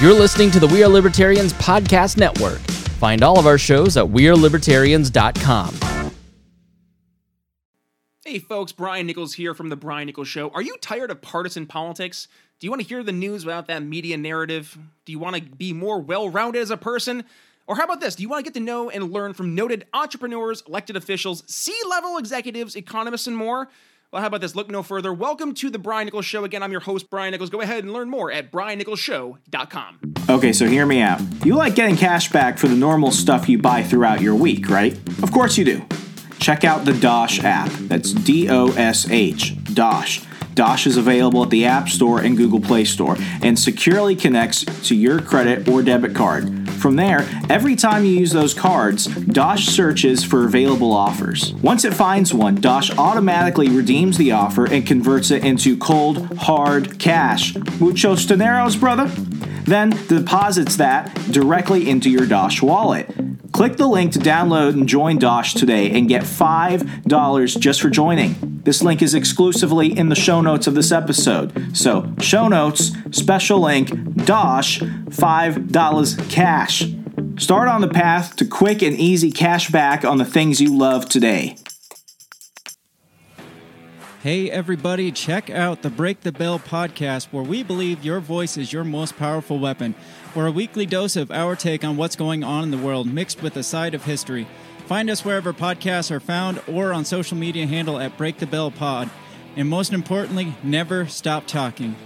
You're listening to the We Are Libertarians Podcast Network. Find all of our shows at WeareLibertarians.com. Hey folks, Brian Nichols here from The Brian Nichols Show. Are you tired of partisan politics? Do you want to hear the news without that media narrative? Do you want to be more well rounded as a person? Or how about this? Do you want to get to know and learn from noted entrepreneurs, elected officials, C level executives, economists, and more? Well, how about this? Look no further. Welcome to the Brian Nichols Show. Again, I'm your host, Brian Nichols. Go ahead and learn more at briannicholsshow.com. Okay, so hear me out. You like getting cash back for the normal stuff you buy throughout your week, right? Of course you do. Check out the Dosh app. That's D O S H. Dosh. Dosh is available at the App Store and Google Play Store and securely connects to your credit or debit card. From there, every time you use those cards, Dosh searches for available offers. Once it finds one, Dosh automatically redeems the offer and converts it into cold, hard cash. Muchos dineros, brother? Then deposits that directly into your Dosh wallet. Click the link to download and join Dosh today and get $5 just for joining. This link is exclusively in the show notes of this episode. So, show notes, special link, Dosh, $5 cash. Start on the path to quick and easy cash back on the things you love today. Hey, everybody, check out the Break the Bell podcast, where we believe your voice is your most powerful weapon. For a weekly dose of our take on what's going on in the world, mixed with a side of history. Find us wherever podcasts are found or on social media handle at Break the Bell Pod. And most importantly, never stop talking.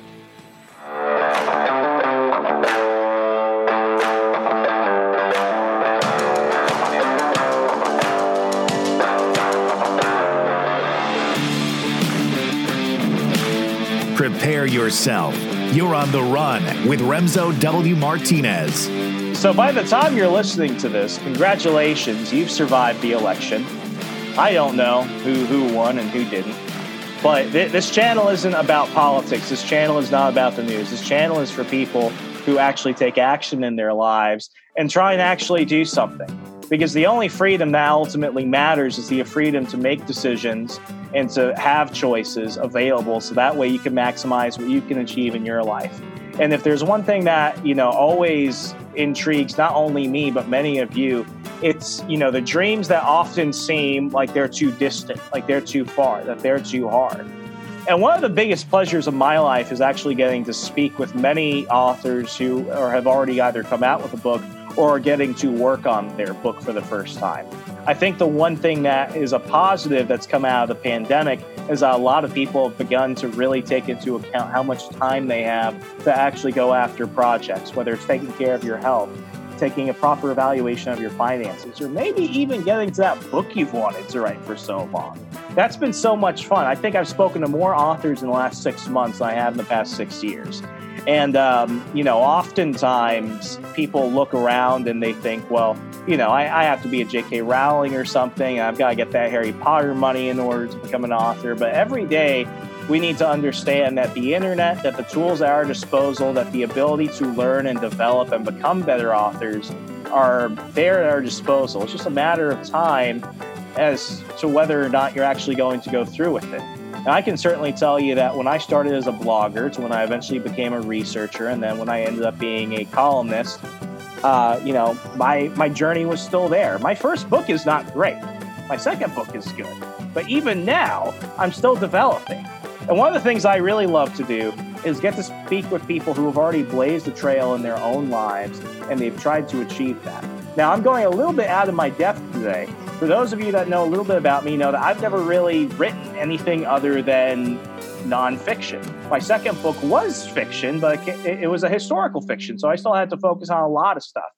Prepare yourself. You're on the run with Remso W. Martinez. So, by the time you're listening to this, congratulations, you've survived the election. I don't know who, who won and who didn't. But th- this channel isn't about politics. This channel is not about the news. This channel is for people who actually take action in their lives and try and actually do something. Because the only freedom that ultimately matters is the freedom to make decisions and to have choices available so that way you can maximize what you can achieve in your life. And if there's one thing that, you know, always intrigues not only me but many of you, it's, you know, the dreams that often seem like they're too distant, like they're too far, that they're too hard. And one of the biggest pleasures of my life is actually getting to speak with many authors who or have already either come out with a book or are getting to work on their book for the first time. I think the one thing that is a positive that's come out of the pandemic is that a lot of people have begun to really take into account how much time they have to actually go after projects, whether it's taking care of your health, taking a proper evaluation of your finances, or maybe even getting to that book you've wanted to write for so long. That's been so much fun. I think I've spoken to more authors in the last six months than I have in the past six years. And, um, you know, oftentimes people look around and they think, well, you know, I, I have to be a J.K. Rowling or something. I've got to get that Harry Potter money in order to become an author. But every day, we need to understand that the internet, that the tools at our disposal, that the ability to learn and develop and become better authors are there at our disposal. It's just a matter of time as to whether or not you're actually going to go through with it. And I can certainly tell you that when I started as a blogger, to when I eventually became a researcher, and then when I ended up being a columnist, uh, you know, my my journey was still there. My first book is not great. My second book is good, but even now, I'm still developing. And one of the things I really love to do is get to speak with people who have already blazed a trail in their own lives and they've tried to achieve that. Now, I'm going a little bit out of my depth today. For those of you that know a little bit about me, know that I've never really written anything other than nonfiction. My second book was fiction, but it, was a historical fiction, so I still had to focus on a lot of stuff.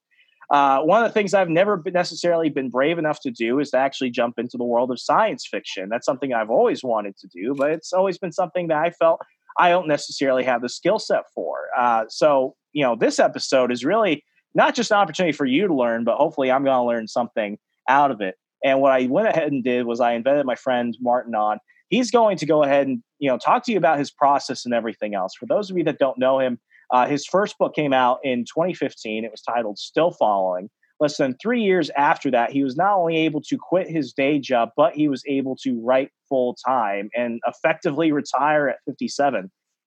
Uh, one of the things I've never been necessarily been brave enough to do is to actually jump into the world of science fiction. That's something I've always wanted to do, but it's always been something that I felt I don't necessarily have the skill set for. Uh, so, you know, this episode is really not just an opportunity for you to learn, but hopefully I'm going to learn something out of it. And what I went ahead and did was I invited my friend Martin on. He's going to go ahead and you know talk to you about his process and everything else. For those of you that don't know him, uh, his first book came out in 2015. It was titled Still Falling. Less than three years after that, he was not only able to quit his day job, but he was able to write full time and effectively retire at 57.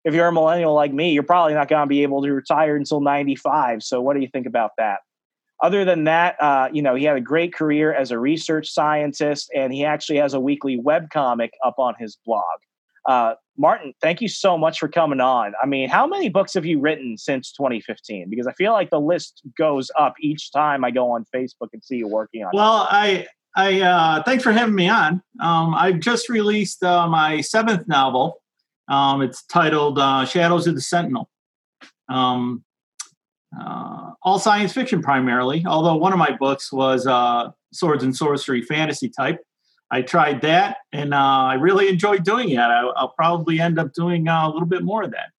if you're a millennial like me, you're probably not going to be able to retire until 95. So, what do you think about that? Other than that, uh, you know, he had a great career as a research scientist, and he actually has a weekly web comic up on his blog. Uh, Martin, thank you so much for coming on. I mean, how many books have you written since 2015? Because I feel like the list goes up each time I go on Facebook and see you working on. Well, it. I, I, uh, thanks for having me on. Um, I've just released uh, my seventh novel. Um, it's titled uh, Shadows of the Sentinel. Um, uh, all science fiction primarily, although one of my books was uh, swords and sorcery fantasy type. I tried that and uh, I really enjoyed doing it. I, will probably end up doing uh, a little bit more of that.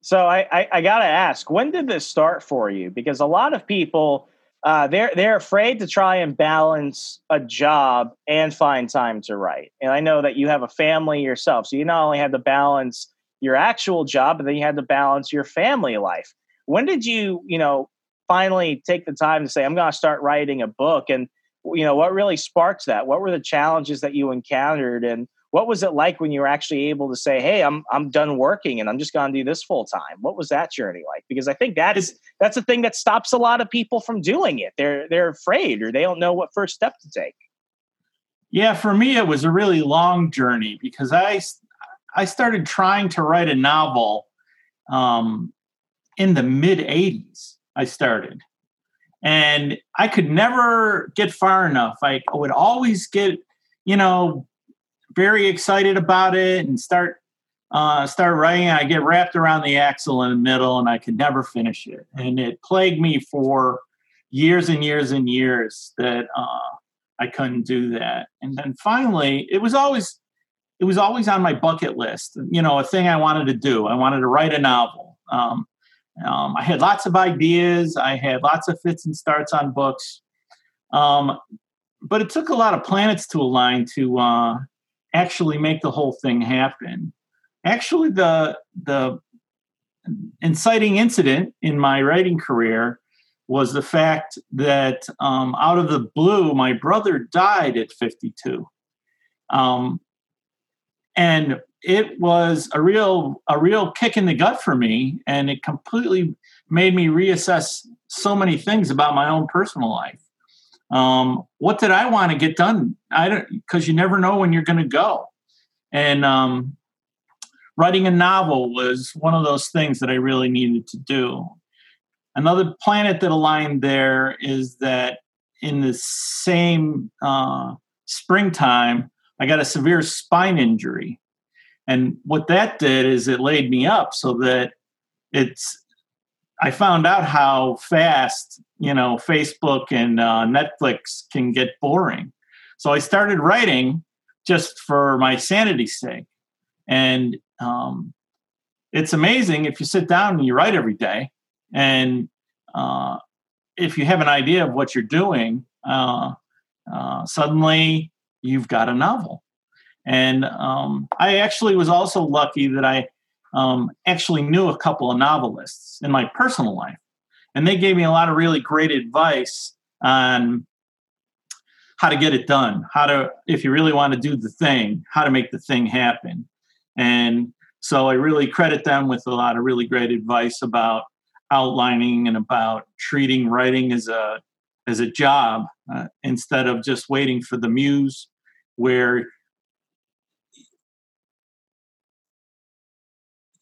So I, I, I got to ask, when did this start for you? Because a lot of people uh, they're they're afraid to try and balance a job and find time to write. And I know that you have a family yourself, so you not only had to balance your actual job, but then you had to balance your family life. When did you, you know, finally take the time to say, "I'm going to start writing a book"? And you know, what really sparked that? What were the challenges that you encountered, and what was it like when you were actually able to say, "Hey, I'm I'm done working and I'm just going to do this full time"? What was that journey like? Because I think that's that's the thing that stops a lot of people from doing it. They're they're afraid or they don't know what first step to take. Yeah, for me it was a really long journey because I I started trying to write a novel um, in the mid 80s. I started. And I could never get far enough. I would always get, you know, very excited about it and start uh, start writing. I get wrapped around the axle in the middle, and I could never finish it. And it plagued me for years and years and years that uh, I couldn't do that. And then finally, it was always it was always on my bucket list. You know, a thing I wanted to do. I wanted to write a novel. Um, um, I had lots of ideas. I had lots of fits and starts on books. Um, but it took a lot of planets to align to uh, actually make the whole thing happen. Actually, the the inciting incident in my writing career was the fact that um, out of the blue, my brother died at 52. Um, and it was a real a real kick in the gut for me and it completely made me reassess so many things about my own personal life. Um, what did i want to get done? I don't because you never know when you're going to go. And um, writing a novel was one of those things that i really needed to do. Another planet that aligned there is that in the same uh, springtime i got a severe spine injury and what that did is it laid me up so that it's I found out how fast you know Facebook and uh, Netflix can get boring. So I started writing just for my sanity's sake, and um, it's amazing if you sit down and you write every day, and uh, if you have an idea of what you're doing, uh, uh suddenly you've got a novel. And um, I actually was also lucky that I um, actually knew a couple of novelists in my personal life. And they gave me a lot of really great advice on how to get it done, how to, if you really want to do the thing, how to make the thing happen. And so I really credit them with a lot of really great advice about outlining and about treating writing as a as a job uh, instead of just waiting for the muse where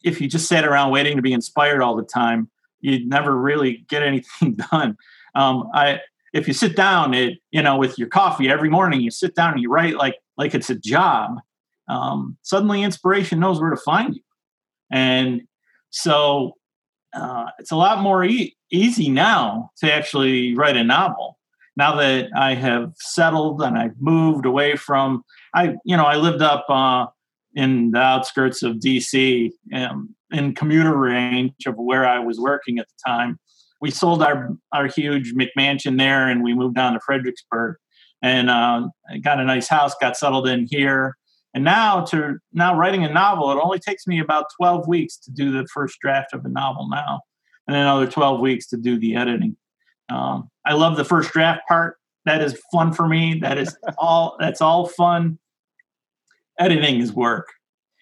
if you just sat around waiting to be inspired all the time, you'd never really get anything done. Um, I if you sit down, it you know with your coffee every morning, you sit down and you write like like it's a job. Um, suddenly, inspiration knows where to find you, and so uh, it's a lot more e- easy now to actually write a novel. Now that I have settled and I've moved away from, I you know I lived up uh, in the outskirts of DC, um, in commuter range of where I was working at the time. We sold our our huge McMansion there, and we moved down to Fredericksburg, and uh, got a nice house. Got settled in here, and now to now writing a novel, it only takes me about twelve weeks to do the first draft of a novel now, and another twelve weeks to do the editing. Um, I love the first draft part. That is fun for me. That is all. That's all fun editing is work.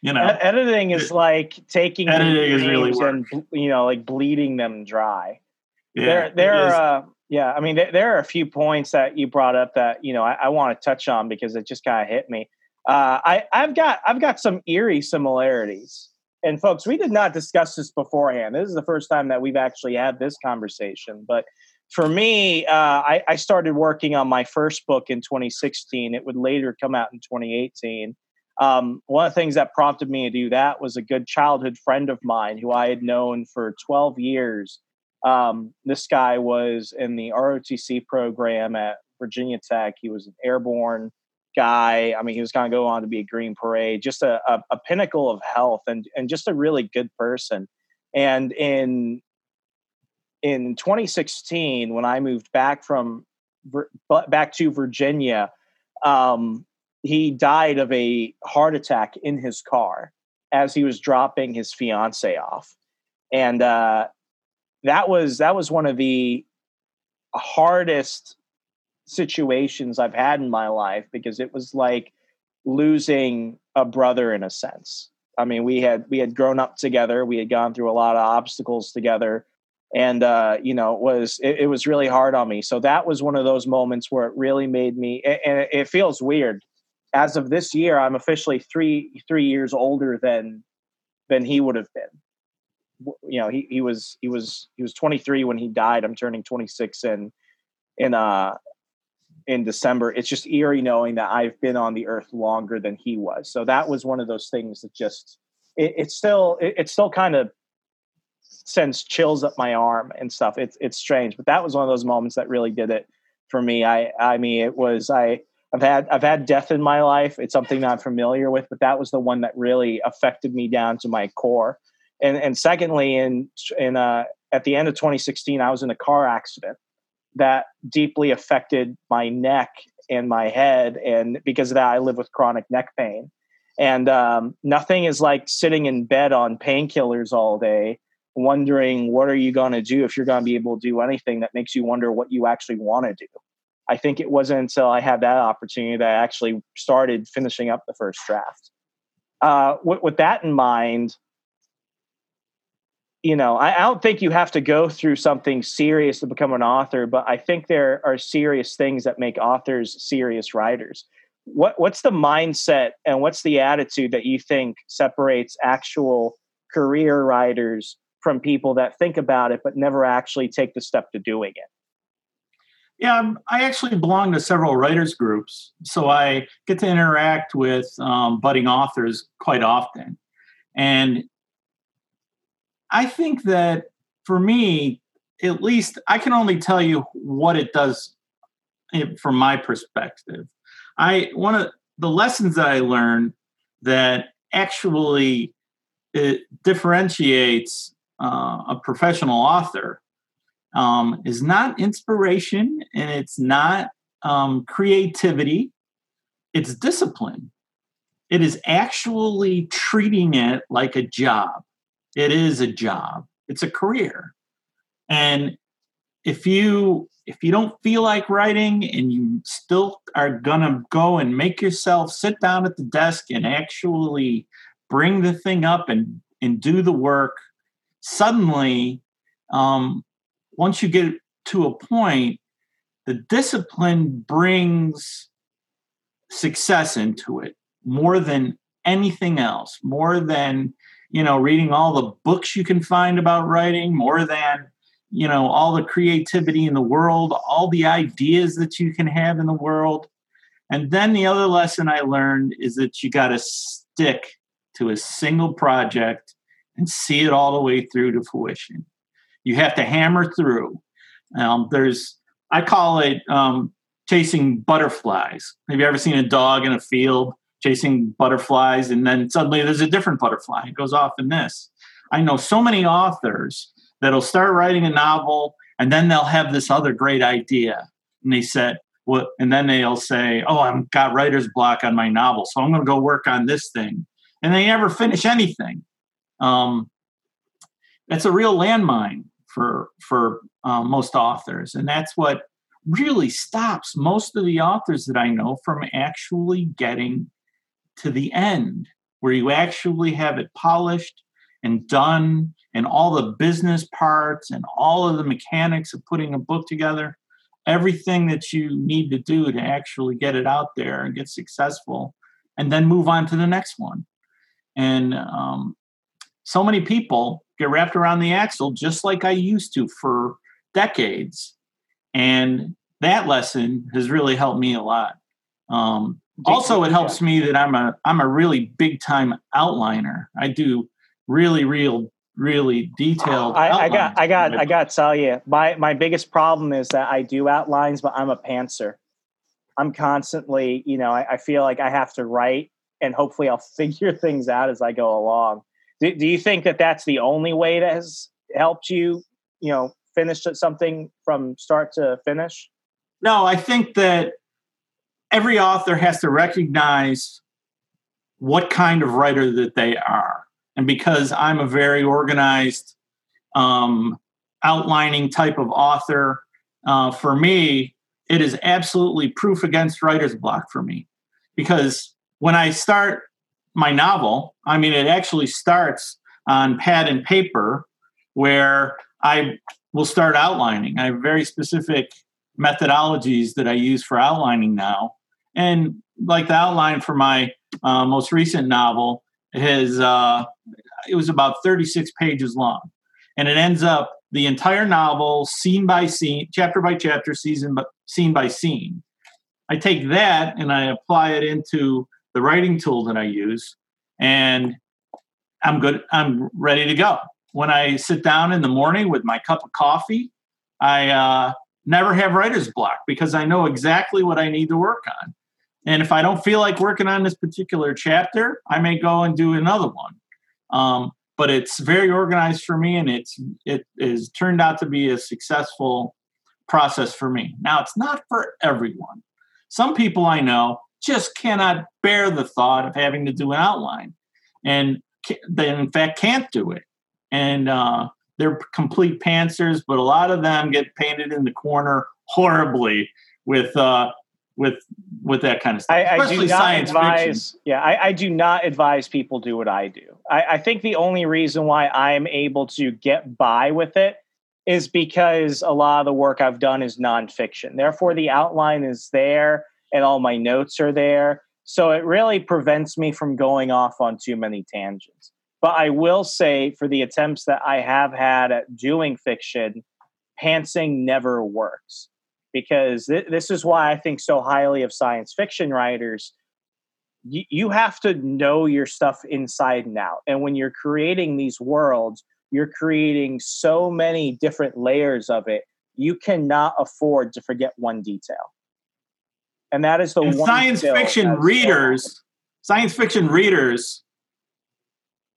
You know, E- editing is like taking Editing is really dreams and you know like bleeding them dry. yeah, there there are uh, yeah i mean there, there are a few points that you brought up that you know i, I want to touch on because it just kind of hit me. Uh, I, i've got i've got some eerie similarities. And folks we did not discuss this beforehand. This is the first time that we've actually had this conversation. But for me uh, I, I started working on my first book in 2016 it would later come out in 2018 um, one of the things that prompted me to do that was a good childhood friend of mine who i had known for 12 years um, this guy was in the ROTC program at Virginia Tech. He was an airborne guy. I mean, he was going to go on to be a Green Beret, just a, a, a pinnacle of health and, and just a really good person. And in in 2016, when I moved back from back to Virginia, um, he died of a heart attack in his car as he was dropping his fiance off, and uh, that was that was one of the hardest situations I've had in my life because it was like losing a brother in a sense. I mean, we had we had grown up together, we had gone through a lot of obstacles together, and uh, you know, it was it, it was really hard on me. So that was one of those moments where it really made me, and it, it feels weird. As of this year, I'm officially three three years older than than he would have been. You know he, he was he was he was 23 when he died. I'm turning 26 in in uh in december. It's just eerie knowing that i've been on the earth longer than he was. So that was one of those things that just it, it's still it, it still kind of sends chills up my arm and stuff. It's it's strange but that was one of those moments that really did it for me. I i mean it was i I've had I've had death in my life. It's something that I'm familiar with, but that was the one that really affected me down to my core. And and secondly in in uh at the end of 2016 i was in a car accident that deeply affected my neck and my head. And because of that i live with chronic neck pain. And um, nothing is like sitting in bed on painkillers all day wondering what are you going to do if you're going to be able to do anything that makes you wonder what you actually want to do i think it wasn't until i had that opportunity that i actually started finishing up the first draft uh, with, with that in mind you know, I, I, don't think you have to go through something serious to become an author, but I think there are serious things that make authors serious writers. What what's the mindset and what's the attitude that you think separates actual career writers from people that think about it but never actually take the step to doing it? Yeah, I'm- actually belong to several writers groups, so I get to interact with um, budding authors quite often, and I think that for me, at least, I can only tell you what it does eh, from my perspective. I one of the lessons that I learned that actually it differentiates uh, a professional author um, is not inspiration and it's not um, creativity, it's discipline. It is actually treating it like a job. It is a job. It's a career. And if you if you don't feel like writing and you still are gonna go and make yourself sit down at the desk and actually bring the thing up and and do the work, suddenly um, once you get to a point, the discipline brings success into it more than anything else, more than you know reading all the books you can find about writing, more than you know all the creativity in the world, all the ideas that you can have in the world. And then the other lesson I learned is that you got to stick to a single project and see it all the way through to fruition. You have to hammer through. Um, there's, I call it um, chasing butterflies. Have you ever seen a dog in a field chasing butterflies and then suddenly there's a different butterfly? It goes off in this. I know so many authors that'll start writing a novel and then they'll have this other great idea. And they said, what, and then they'll say, Oh, I've got writer's block on my novel, so I'm going to go work on this thing. And they never finish anything. Um, that's a real landmine for for uh, most authors, and that's what really stops most of the authors that I know from actually getting to the end where you actually have it polished and done and all the business parts and all of the mechanics of putting a book together. Everything that you need to do to actually get it out there and get successful and then move on to the next one. And um, so many people get wrapped around the axle just like i used to for decades. And that lesson has really helped me a lot. Um, also it helps me that i'm a i'm a really big time outliner. I do really real really detailed I, I got i got i got to tell you my my biggest problem is that i do outlines but i'm a pantser. I'm constantly you know I, I feel like i have to write and hopefully i'll figure things out as i go along do, do you think that that's the only way that has helped you you know finish something from start to finish no i think that every author has to recognize what kind of writer that they are. And because I'm a very organized, um, outlining type of author, uh, for me, it is absolutely proof against writer's block for me. Because when I start my novel, I mean, it actually starts on pad and paper where I will start outlining. I have very specific methodologies that I use for outlining now. And like the outline for my uh, most recent novel, it has uh, it was about 36 pages long, and it ends up the entire novel, scene by scene, chapter by chapter, season by scene by scene. I take that and I apply it into the writing tool that I use, and I'm good. I'm ready to go. When I sit down in the morning with my cup of coffee, I uh, never have writer's block because I know exactly what I need to work on. And if I don't feel like working on this particular chapter, I may go and do another one. Um, but it's very organized for me, and it's it is turned out to be a successful process for me. Now, it's not for everyone. Some people I know just cannot bear the thought of having to do an outline, and they in fact can't do it. And uh, they're complete pantsers, but a lot of them get painted in the corner horribly with uh, with with that kind of stuff. I, I do not advise. Fiction. Yeah, I, I, do not advise people do what I do. I, I think the only reason why I'm able to get by with it is because a lot of the work I've done is nonfiction. Therefore, the outline is there and all my notes are there. So it really prevents me from going off on too many tangents. But I will say, for the attempts that I have had at doing fiction, pantsing never works because th- this is why I think so highly of science fiction writers. Y- you have to know your stuff inside and out. And when you're creating these worlds, you're creating so many different layers of it. You cannot afford to forget one detail. And that is the science fiction readers. Science fiction readers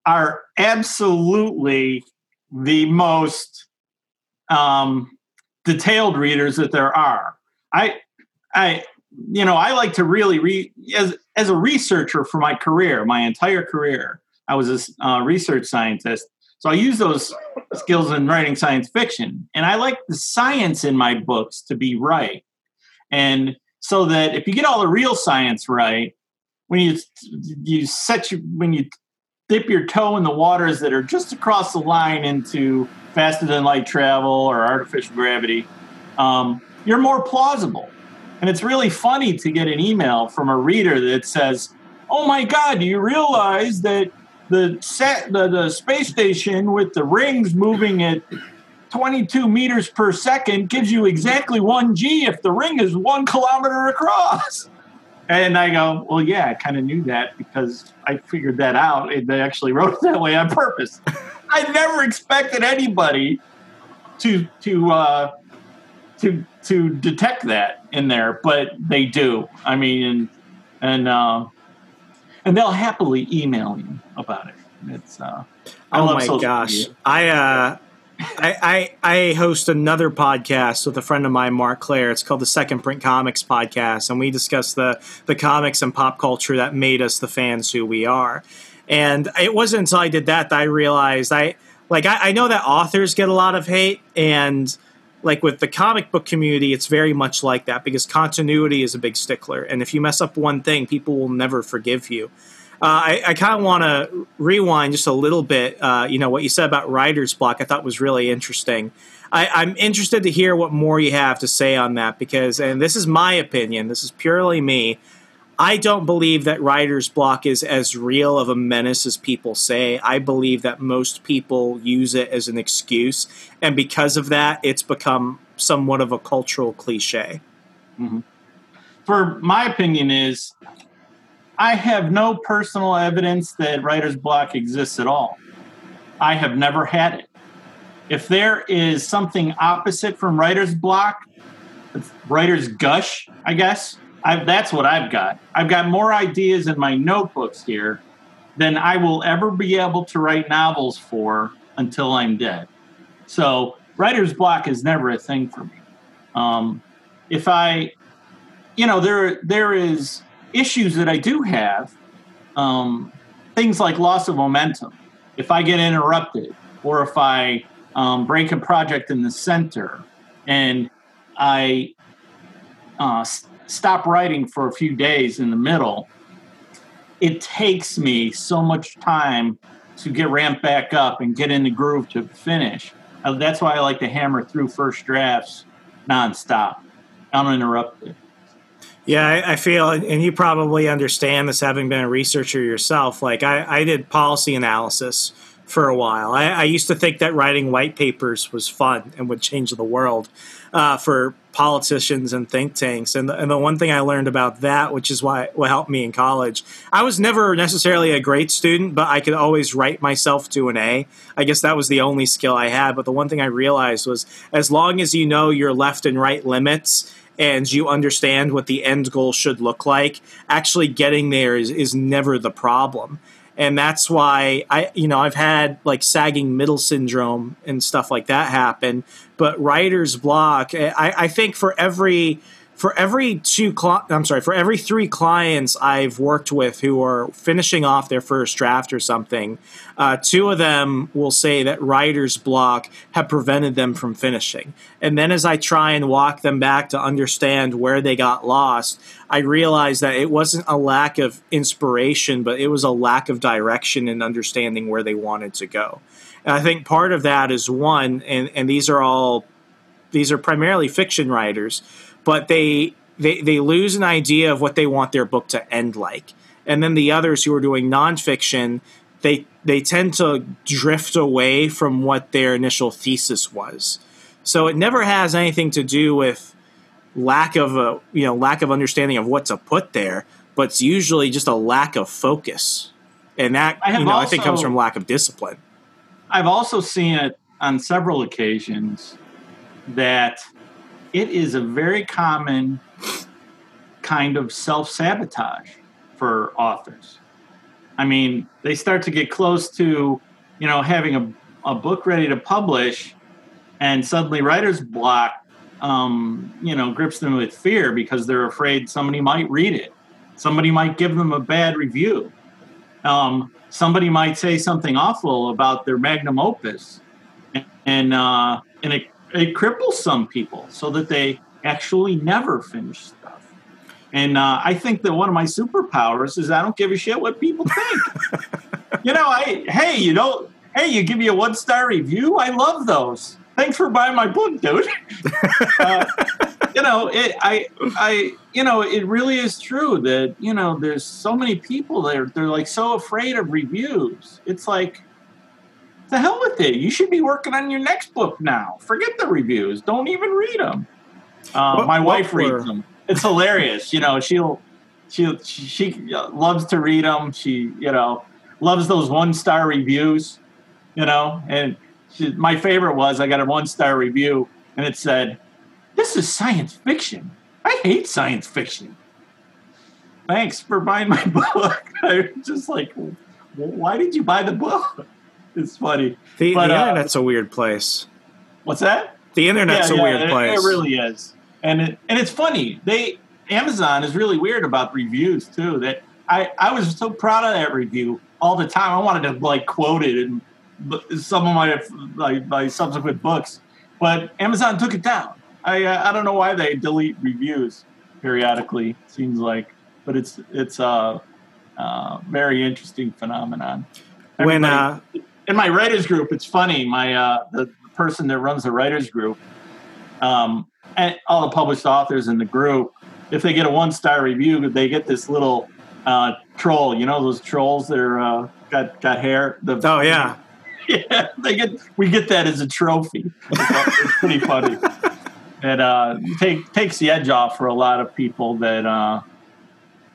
are absolutely the most um, detailed readers that there are. I, I, you know, I like to really read as as a researcher for my career, my entire career. I was a uh, research scientist, so I use those skills in writing science fiction, and I like the science in my books to be right, and so that if you get all the real science right, when you you set you when you dip your toe in the waters that are just across the line into faster than light travel or artificial gravity, um, you're more plausible. And it's really funny to get an email from a reader that says, "Oh my God, do you realize that the set the, the space station with the rings moving at 22 meters per second gives you exactly one G if the ring is one kilometer across?" And I go, well, yeah, I kind of knew that because I figured that out. They actually wrote it that way on purpose. I never expected anybody to to uh, to to detect that in there, but they do. I mean, and and uh, and they'll happily email you about it. It's uh, I oh my gosh, media. I uh, I, I, I host another podcast with a friend of mine, Mark Claire. It's called the Second Print Comics Podcast, and we discuss the the comics and pop culture that made us the fans who we are. And it wasn't until I did that that I realized I like I, I know that authors get a lot of hate, and like with the comic book community, it's very much like that because continuity is a big stickler, and if you mess up one thing, people will never forgive you. I, I kind of want to rewind just a little bit. Uh, you know what you said about writer's block, I thought was really interesting. I, I'm interested to hear what more you have to say on that because, and this is my opinion. This is purely me. I don't believe that writer's block is as real of a menace as people say. I believe that most people use it as an excuse, and because of that, it's become somewhat of a cultural cliche. For my opinion is I have no personal evidence that writer's block exists at all. I have never had it. If there is something opposite from writer's block, writer's gush, I guess. I, that's what I've got. I've got more ideas in my notebooks here than I will ever be able to write novels for until I'm dead. So writer's block is never a thing for me. Um, if I, you know, there there is issues that I do have, um, things like loss of momentum. If I get interrupted, or if I um, break a project in the center, and I uh, s- stop writing for a few days in the middle, it takes me so much time to get ramped back up and get in the groove to finish. Uh, that's why I like to hammer through first drafts nonstop, uninterrupted. Yeah, I, I feel, and you probably understand this having been a researcher yourself. Like, I, I did policy analysis for a while. I, I used to think that writing white papers was fun and would change the world uh, for politicians and think tanks. And the, and the one thing I learned about that, which is why what helped me in college, I was never necessarily a great student, but I could always write myself to an A. I guess that was the only skill I had. But the one thing I realized was as long as you know your left and right limits and you understand what the end goal should look like, actually getting there is, is never the problem. And that's why I, you know, I've had like sagging middle syndrome and stuff like that happen. But writer's block, eh, I, I think for every for every two, I'm sorry, for every three clients I've worked with who are finishing off their first draft or something, uh, two of them will say that writer's block have prevented them from finishing. And then as I try and walk them back to understand where they got lost, I realize that it wasn't a lack of inspiration, but it was a lack of direction and understanding where they wanted to go. And I think part of that is one, and, and these are all these are primarily fiction writers, but they they they lose an idea of what they want their book to end like. And then the others who are doing nonfiction, they they tend to drift away from what their initial thesis was. So it never has anything to do with lack of a you know lack of understanding of what to put there, but it's usually just a lack of focus, and that I you know I think comes from lack of discipline. I've also seen it on several occasions that it is a very common kind of self sabotage for authors. I mean, they start to get close to, you know, having a, a book ready to publish, and suddenly writer's block, um, you know, grips them with fear because they're afraid somebody might read it. Somebody might give them a bad review. Um, somebody might say something awful about their magnum opus, and and, uh, and it, it cripples some people so that they actually never finish stuff. And uh, I think that one of my superpowers is I don't give a shit what people think. you know, I hey, you know, hey, you give me a one star review. I love those. Thanks for buying my book, dude. uh, you know, it, I, I, you know, it really is true that you know there's so many people that are they're like so afraid of reviews. It's like, the hell with it. You should be working on your next book now. Forget the reviews. Don't even read them. Uh, What- my wife reads were- them. It's hilarious. You know, she'll she she, she loves to read them. She you know loves those one star reviews. You know, and she, my favorite was I got a one star review and it said, "This is science fiction. I hate science fiction." Thanks for buying my book. I was just like, why did you buy the book? It's funny. The, But, the uh, internet's a weird place. What's that? The internet's a weird it, place. It really is, and it, and it's funny. They Amazon is really weird about reviews too. That I I was so proud of that review all the time. I wanted to like quote it in some of my like my subsequent books, but Amazon took it down. I uh, I don't know why they delete reviews periodically. Seems like, but it's it's uh Uh, very interesting phenomenon. When Everybody- uh, in my writers group, it's funny. My uh, the person that runs the writers group, um, and all the published authors in the group, if they get a one star review, they get this little uh, troll. You know those trolls that are uh, got got hair. The, oh yeah, yeah, they get we get that as a trophy. It's, it's pretty funny. It uh, take, takes the edge off for a lot of people that uh,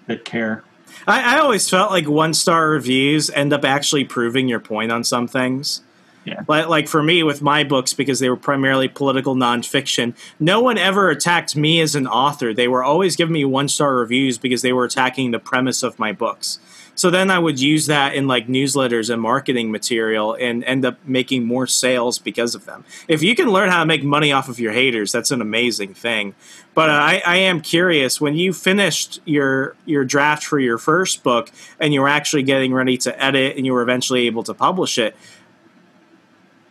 that care. I, I always felt like one star reviews end up actually proving your point on some things. Yeah. Like, like for me with my books, because they were primarily political nonfiction, no one ever attacked me as an author. They were always giving me one star reviews because they were attacking the premise of my books. So then I would use that in like newsletters and marketing material and end up making more sales because of them. If you can learn how to make money off of your haters, that's an amazing thing. But I, I am curious when you finished your your draft for your first book and you were actually getting ready to edit and you were eventually able to publish it.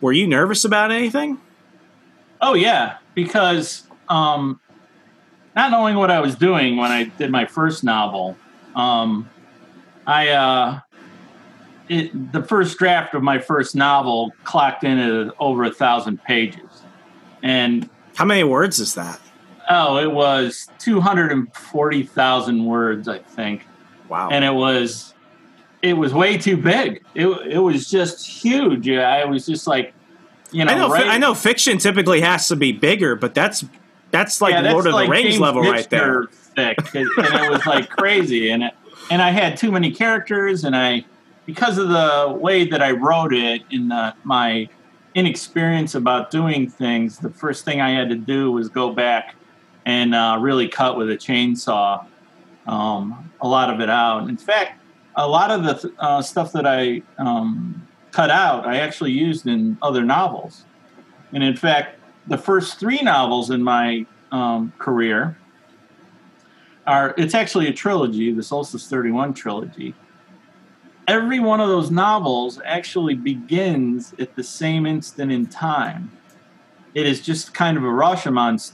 Were you nervous about anything? Oh yeah, because um, not knowing what I was doing when I did my first novel, um, I uh, it, the first draft of my first novel clocked in at over a thousand pages, and How many words is that? Oh, it was two hundred and forty thousand words, I think. Wow. and it was it was way too big. It it was just huge. Yeah, I was just like, you know, I know. right- I know. Fiction typically has to be bigger, but that's that's like yeah, that's Lord of like the Rings James level right there. Thick, and, and it was like crazy, and it, and I had too many characters, and I because of the way that I wrote it in the, my inexperience about doing things, the first thing I had to do was go back and uh, really cut with a chainsaw um, a lot of it out. In fact, a lot of the th- uh, stuff that I um, cut out, I actually used in other novels. And in fact, the first three novels in my um, career are it's actually a trilogy, the Solstice 31 trilogy. Every one of those novels actually begins at the same instant in time. It is just kind of a Rashomon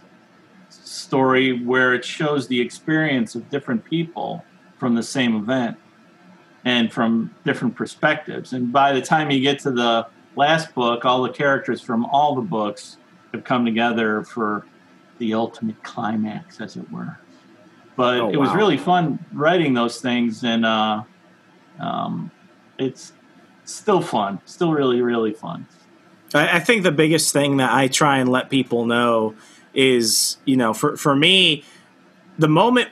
story where it shows the experience of different people from the same event and from different perspectives. And by the time you get to the last book, all the characters from all the books have come together for the ultimate climax, as it were. But Oh, it was wow. really fun writing those things, and uh, um, it's still fun, still really, really fun. I, I think the biggest thing that I try and let people know is, you know, for for me, the moment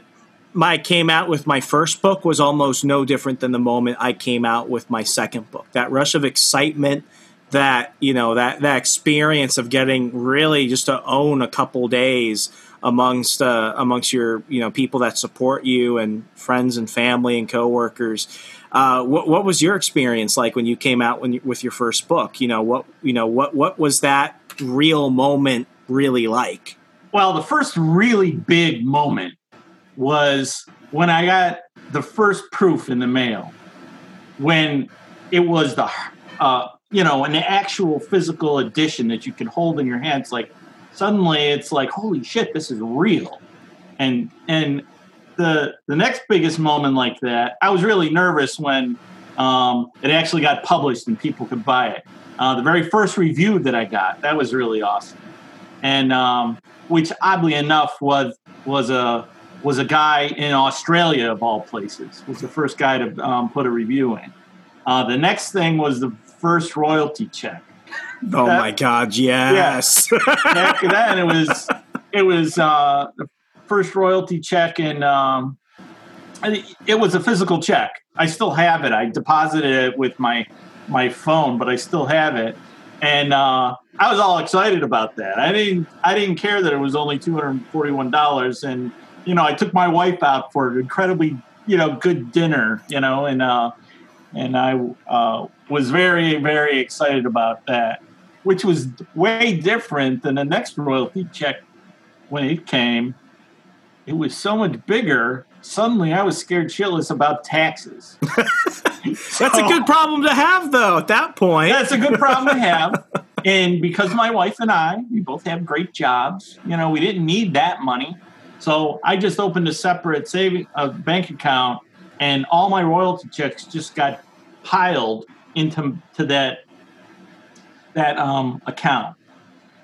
I came out with my first book was almost no different than the moment I came out with my second book. That rush of excitement, that you know, that that experience of getting really just to own a couple days amongst uh, amongst your you know people that support you and friends and family and coworkers. Uh, what what was your experience like when you came out when with your first book? You know what you know what what was that real moment really like? Well, the first really big moment was when I got the first proof in the mail. When it was the, uh, you know, an actual physical edition that you could hold in your hands. Like suddenly, it's like, holy shit, this is real. And and the the next biggest moment like that, I was really nervous when um, it actually got published and people could buy it. Uh, the very first review that I got, that was really awesome and um, which oddly enough was was a was a guy in Australia of all places was the first guy to um, put a review in. Uh, the next thing was the first royalty check. Oh That- my God! Yes. After that, it was it was uh, the first royalty check, and um, it it was a physical check. I still have it. I deposited it with my my phone, but I still have it. And uh, I was all excited about that. I didn't I didn't care that it was only two hundred and forty one dollars, and you know I took my wife out for an incredibly you know good dinner, you know, and uh, and I uh, was very very excited about that, which was way different than the next royalty check when it came. It was so much bigger. Suddenly, I was scared shitless about taxes. That's a good problem to have, though. At that point, That's a good problem to have. And because my wife and I, we both have great jobs, you know, we didn't need that money. So I just opened a separate saving a bank account and all my royalty checks just got piled into to that that um, account,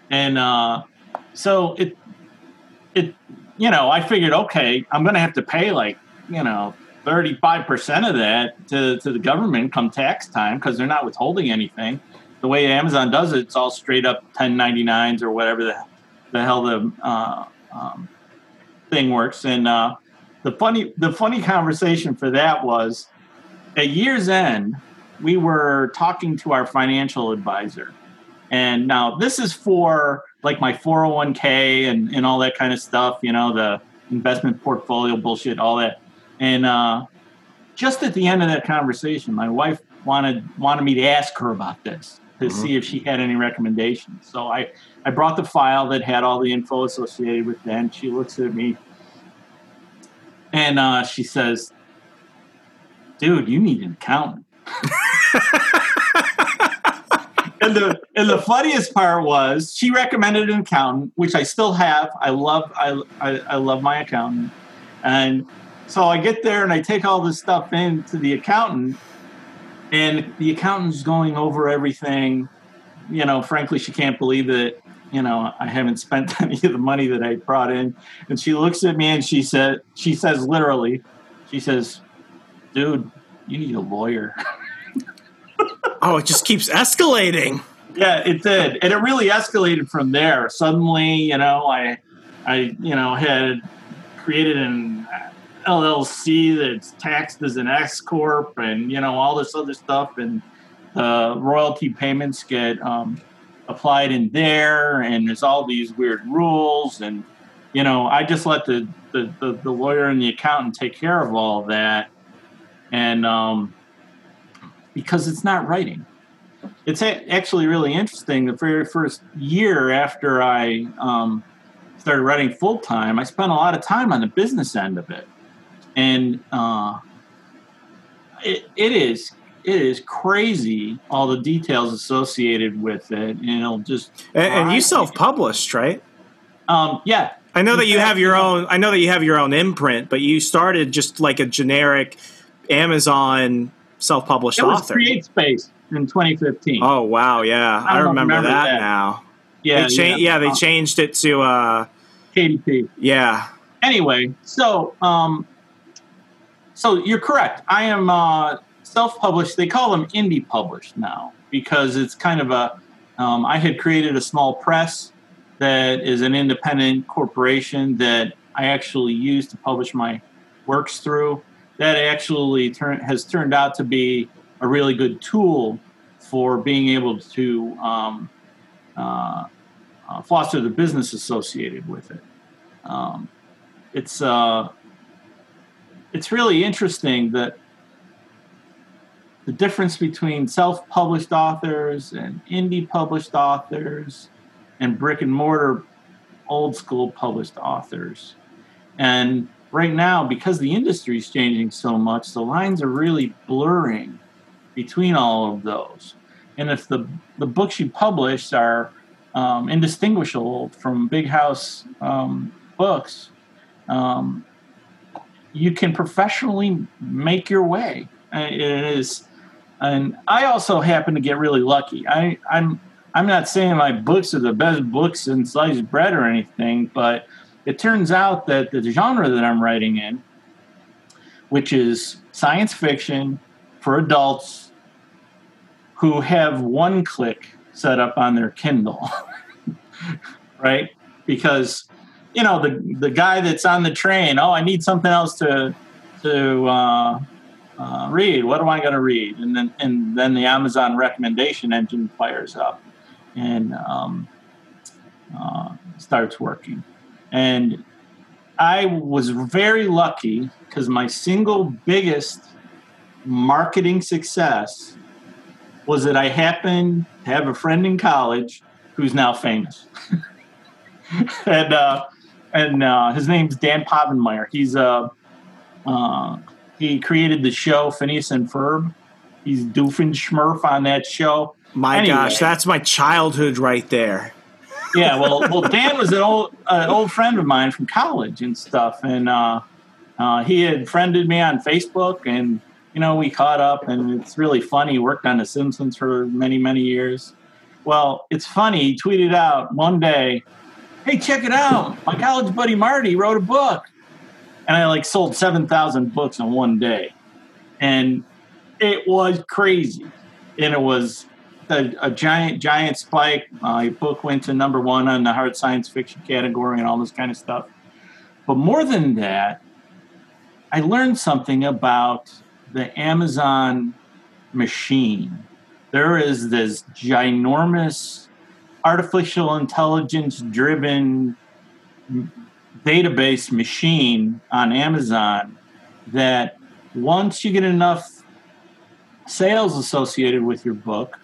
and uh, so it it you know I figured okay I'm going to have to pay like you know 35% of that to, to the government come tax time because they're not withholding anything. The way Amazon does it, it's all straight up 1099s or whatever the, the hell the uh, um, thing works. And uh, the funny the funny conversation for that was at year's end, we were talking to our financial advisor. And now this is for like my 401k and, and all that kind of stuff, you know, the investment portfolio bullshit, all that. And uh, just at the end of that conversation, my wife wanted wanted me to ask her about this to mm-hmm. see if she had any recommendations. So I, I brought the file that had all the info associated with. And she looks at me and uh, she says, "Dude, you need an accountant." and the and the funniest part was she recommended an accountant, which I still have. I love I I, I love my accountant, and so I get there and I take all this stuff in to the accountant, and the accountant's going over everything. You know, frankly, she can't believe that, you know, I haven't spent any of the money that I brought in. And she looks at me and she said, she says literally, she says, dude, you need a lawyer. oh, it just keeps escalating. Yeah, it did. And it really escalated from there. Suddenly, you know, I, I, you know, had created an LLC that's taxed as an S corp, and you know all this other stuff, and the royalty payments get um, applied in there, and there's all these weird rules, and you know I just let the the, the, the lawyer and the accountant take care of all of that, and um, because it's not writing. It's actually really interesting. The very first year after I um, started writing full time, I spent a lot of time on the business end of it and uh, it, it is it is crazy all the details associated with it and it'll just and, and you self-published right? Um, yeah. I know that you have your own i know that you have your own imprint but you started just like a generic amazon self-published it was author. CreateSpace in 2015 oh wow yeah. I, I remember, remember that, that, now. Yeah they cha- yeah, yeah, they uh, changed it to uh kdp yeah. Anyway so um so you're correct. I am uh, self-published. They call them indie published now because it's kind of a. Um, I had created a small press that is an independent corporation that I actually use to publish my works through. That actually turn, has turned out to be a really good tool for being able to um, uh, uh, foster the business associated with it. Um, it's uh, it's really interesting that the difference between self-published authors and indie published authors and brick and mortar old school published authors. And right now because the industry is changing so much the lines are really blurring between all of those. And if the, the books you publish are um, indistinguishable from big house um, books um, you can professionally make your way. Uh, it is, and I also happen to get really lucky. I, I'm I'm not saying my books are the best books in sliced bread or anything, but it turns out that the genre that I'm writing in, which is science fiction for adults who have one click set up on their Kindle, right? Because you know the the guy that's on the train. Oh, I need something else to to uh, uh, read. What am I going to read? And then and then the Amazon recommendation engine fires up and um, uh, starts working. And I was very lucky because my single biggest marketing success was that I happened to have a friend in college who's now famous. and uh, and uh, his name's Dan Povenmire. He's uh, uh, he created the show Phineas and Ferb. He's Doofenshmirtz on that show. My anyway, gosh, that's my childhood right there. yeah, well, well, Dan was an old uh, old friend of mine from college and stuff, and uh, uh, uh, he had friended me on Facebook, and you know we caught up, and it's really funny. He worked on The Simpsons for many many years. Well, it's funny. He tweeted out one day, "Hey, check it out! My college buddy Marty wrote a book." and I like sold seven thousand books in one day, and it was crazy, and it was a, a giant giant spike. My book went to number one on the hard science fiction category and all this kind of stuff. But more than that, I learned something about the Amazon machine. There is this ginormous artificial intelligence driven database machine on Amazon that once you get enough sales associated with your book,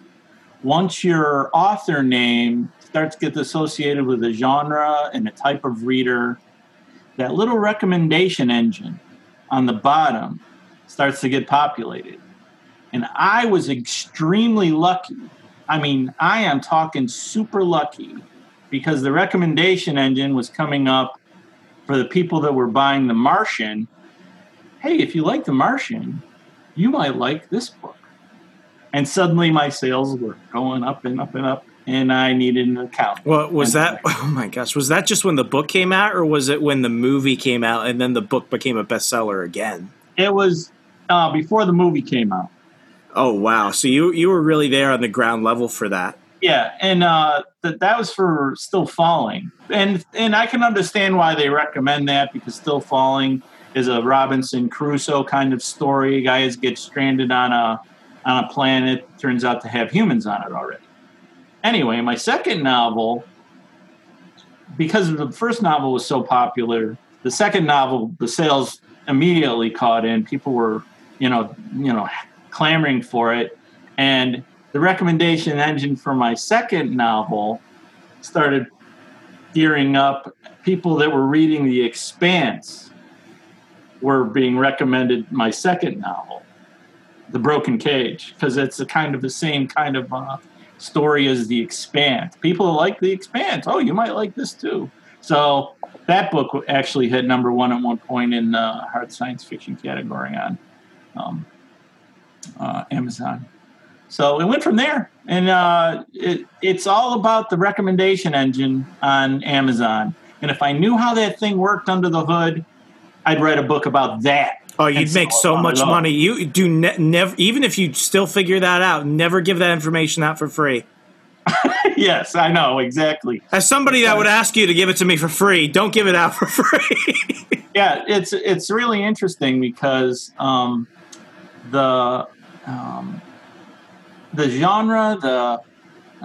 once your author name starts to get associated with a genre and a type of reader, that little recommendation engine on the bottom starts to get populated. And I was extremely lucky. I mean, I am talking super lucky because the recommendation engine was coming up for the people that were buying The Martian, hey, if you like The Martian, you might like this book. And suddenly my sales were going up and up and up, and I needed an account. Well, was that, oh my gosh, was that just when the book came out, or was it when the movie came out and then the book became a bestseller again? It was uh, before the movie came out. Oh, wow. So you, you were really there on the ground level for that. Yeah, and uh, that that was for Still Falling, and and I can understand why they recommend that because Still Falling is a Robinson Crusoe kind of story. Guys get stranded on a on a planet, turns out to have humans on it already. Anyway, my second novel, because the first novel was so popular, the second novel, the sales immediately caught in. People were, you know, you know, clamoring for it, and the recommendation engine for my second novel started gearing up. People that were reading The Expanse were being recommended my second novel, The Broken Cage, because it's a kind of the same kind of uh, story as The Expanse. People like The Expanse. Oh, you might like this too. So that book actually hit number one at one point in the hard science fiction category on um, uh, Amazon. So it went from there, and uh, it, it's all about the recommendation engine on Amazon. And if I knew how that thing worked under the hood, I'd write a book about that. Oh, you'd make so much money. You do ne- never, even if you still figure that out, never give that information out for free. yes, I know exactly. As somebody that would ask you to give it to me for free, don't give it out for free. yeah, it's it's really interesting because um, the um, the genre, the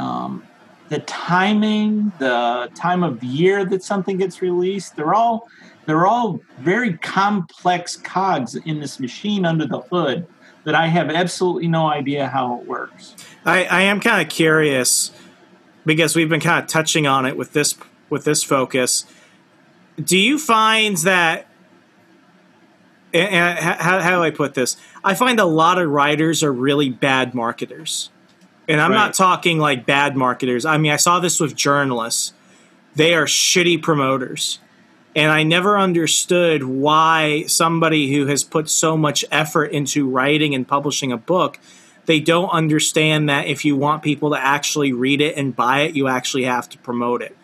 um, the timing, the time of year that something gets released, they're all they're all very complex cogs in this machine under the hood that I have absolutely no idea how it works. I, I am kind of curious because we've been kind of touching on it with this with this focus. Do you find that and how, how do I put this? I find a lot of writers are really bad marketers. And I'm right. not talking like bad marketers. I mean, I saw this with journalists. They are shitty promoters. And I never understood why somebody who has put so much effort into writing and publishing a book, they don't understand that if you want people to actually read it and buy it, you actually have to promote it.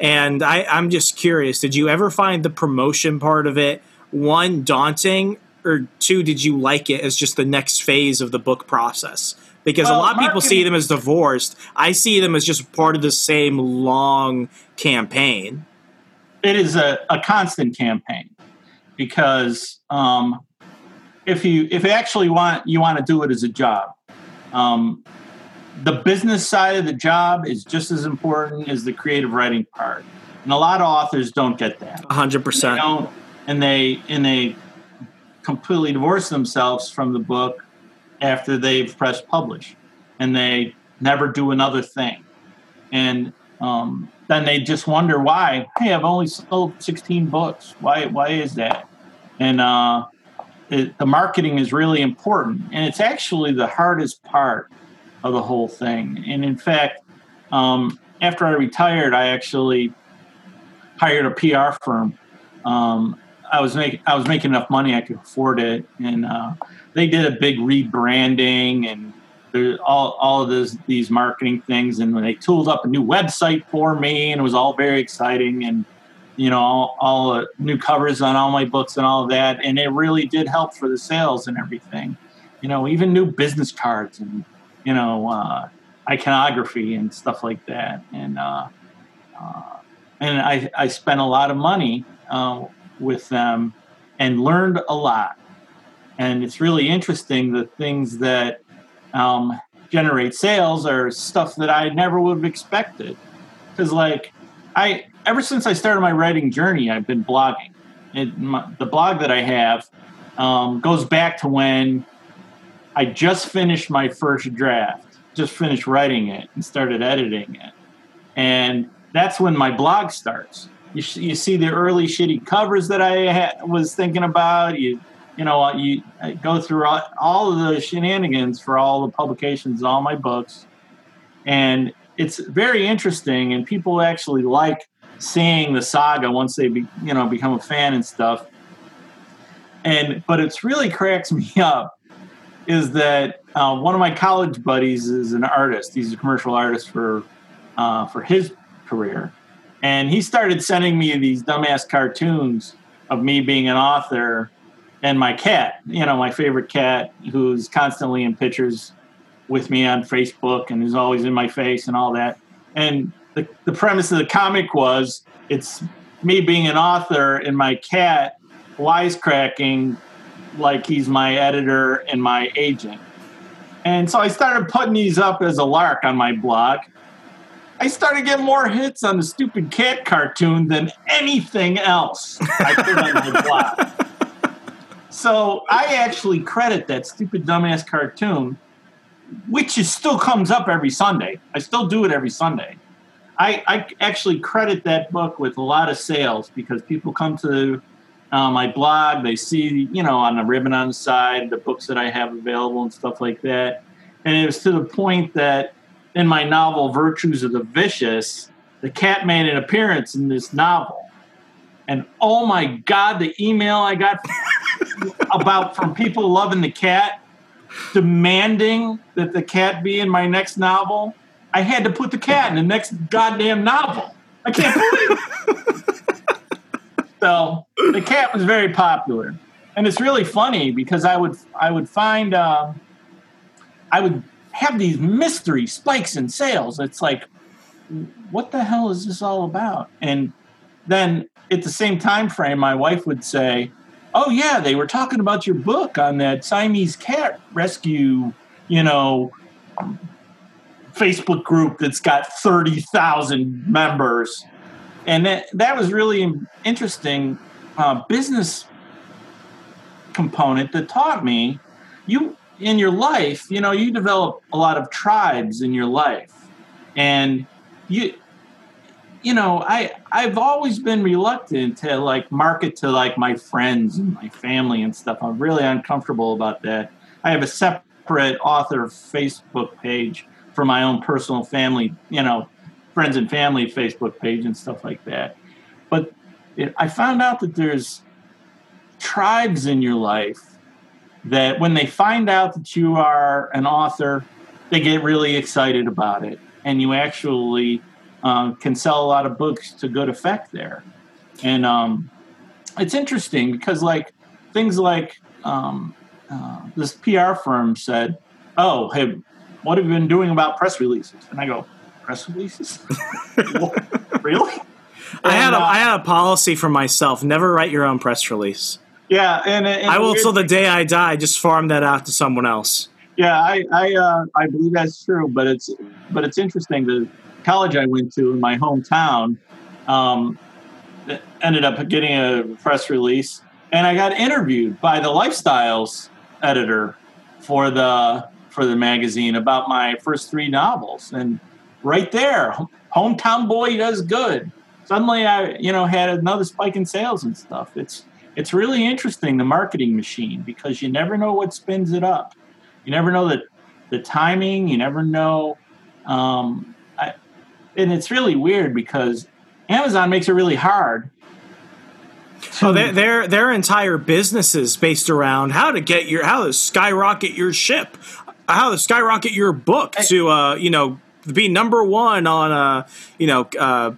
And I, I'm just curious, did you ever find the promotion part of it one daunting or two did you like it as just the next phase of the book process? Because well, a lot of people see them as divorced. I see them as just part of the same long campaign. It is a, a constant campaign because um, if you if you actually want you want to do it as a job um, the business side of the job is just as important as the creative writing part. And a lot of authors don't get that. 100% they don't and they and they completely divorce themselves from the book after they've pressed publish, and they never do another thing, and um, then they just wonder why. Hey, I've only sold 16 books. Why? Why is that? And uh, it, the marketing is really important, and it's actually the hardest part of the whole thing. And in fact, um, after I retired, I actually hired a PR firm um, I was making I was making enough money I could afford it, and uh, they did a big rebranding and all all of this, these marketing things, and they tooled up a new website for me, and it was all very exciting, and you know all, all new covers on all my books and all that, and it really did help for the sales and everything. You know, even new business cards and you know uh, iconography and stuff like that, and uh, uh and I I spent a lot of money uh, with them and learned a lot. And it's really interesting the things that um, generate sales are stuff that I never would have expected. Because, like, I ever since I started my writing journey, I've been blogging. My, the blog that I have um, goes back to when I just finished my first draft, just finished writing it and started editing it. And that's when my blog starts. You, you see the early shitty covers that I ha- was thinking about. You you know you go through all, all of the shenanigans for all the publications, all my books, and it's very interesting. And people actually like seeing the saga once they be, you know become a fan and stuff. And but it's really cracks me up is that uh, one of my college buddies is an artist. He's a commercial artist for uh, for his career, and he started sending me these dumbass cartoons of me being an author and my cat, you know, my favorite cat who's constantly in pictures with me on Facebook and is always in my face and all that. And the, the premise of the comic was it's me being an author and my cat wisecracking like he's my editor and my agent. And so I started putting these up as a lark on my blog. I started getting more hits on the stupid cat cartoon than anything else I put on my blog. So I actually credit that stupid dumbass cartoon, which is still comes up every Sunday. I still do it every Sunday. I, I actually credit that book with a lot of sales because people come to uh, my blog, they see, you know, on the ribbon on the side, the books that I have available and stuff like that. And it was to the point that in my novel Virtues of the Vicious, the cat made an appearance in this novel. And oh my God, the email I got about from people loving the cat, demanding that the cat be in my next novel. I had to put the cat in the next goddamn novel. I can't believe it. so the cat was very popular. And it's really funny because I would I would find um, I would have these mystery spikes in sales. It's like, what the hell is this all about? And then at the same time frame, my wife would say, "Oh yeah, they were talking about your book on that Siamese cat rescue, you know, Facebook group that's got thirty thousand members." And that that was really interesting uh, business component that taught me you in your life, you know, you develop a lot of tribes in your life. And you you know, I I've always been reluctant to like market to like my friends and my family and stuff. I'm really uncomfortable about that. I have a separate author Facebook page for my own personal family, you know, friends and family Facebook page and stuff like that. But it, I found out that there's tribes in your life that when they find out that you are an author, they get really excited about it, and you actually um, can sell a lot of books to good effect there. And um, it's interesting because, like, things like um, uh, this PR firm said, "Oh, hey, what have you been doing about press releases?" And I go, "Press releases? really?" I had a, uh, I had a policy for myself: never write your own press release. Yeah, and, and I will till the day I die just farm that out to someone else. Yeah, I I, uh, I believe that's true, but it's but it's interesting. The college I went to in my hometown um, ended up getting a press release, and I got interviewed by the lifestyles editor for the for the magazine about my first three novels, and right there, hometown boy does good. Suddenly, I you know had another spike in sales and stuff. It's it's really interesting the marketing machine because you never know what spins it up. You never know that the timing. You never know, um, I, and it's really weird because Amazon makes it really hard So their their their entire business is based around how to get your how to skyrocket your ship, how to skyrocket your book to uh you know be number one on uh you know uh.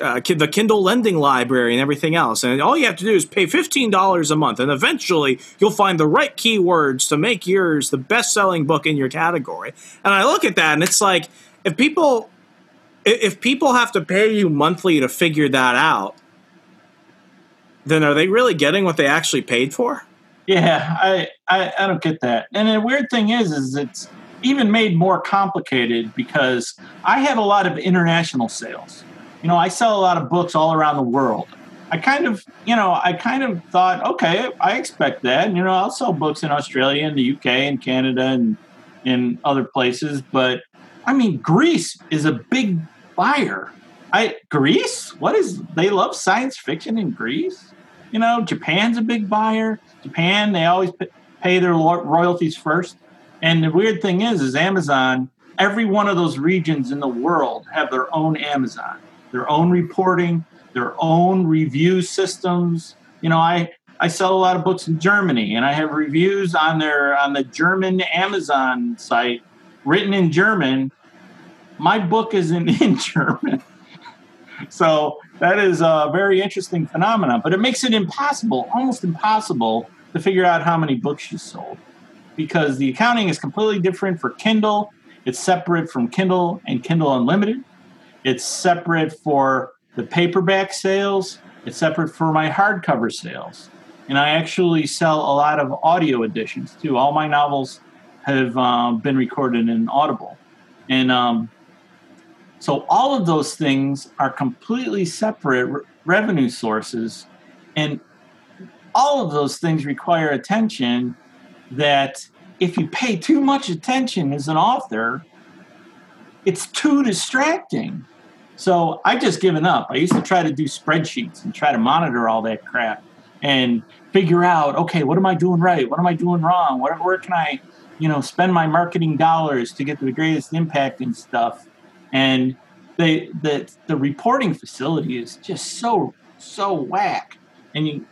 Uh, the Kindle lending library and everything else, and all you have to do is pay fifteen dollars a month, and eventually you'll find the right keywords to make yours the best-selling book in your category. And I look at that, and it's like if people if people have to pay you monthly to figure that out, then are they really getting what they actually paid for? Yeah, I, I, I don't get that. And the weird thing is, is it's even made more complicated because I have a lot of international sales. You know, I sell a lot of books all around the world. I kind of, you know, I kind of thought, okay, I expect that. You know, I'll sell books in Australia and the UK and Canada and in other places. But I mean, Greece is a big buyer. I Greece? What is? They love science fiction in Greece. You know, Japan's a big buyer. Japan, they always pay their royalties first. And the weird thing is, is Amazon. Every one of those regions in the world have their own Amazon, their own reporting, their own review systems. You know, I I sell a lot of books in Germany, and I have reviews on their on the German Amazon site written in German. My book isn't in German, so that is a very interesting phenomenon. But it makes it impossible, almost impossible, to figure out how many books you sold because the accounting is completely different for Kindle. It's separate from Kindle and Kindle Unlimited. It's separate for the paperback sales. It's separate for my hardcover sales. And I actually sell a lot of audio editions too. All my novels have um, been recorded in Audible. And um, so all of those things are completely separate re- revenue sources. And all of those things require attention that if you pay too much attention as an author, it's too distracting. So I've just given up. I used to try to do spreadsheets and try to monitor all that crap and figure out, okay, what am I doing right? What am I doing wrong? What, where can I, you know, spend my marketing dollars to get the greatest impact and stuff? And the the the reporting facility is just so so whack. And you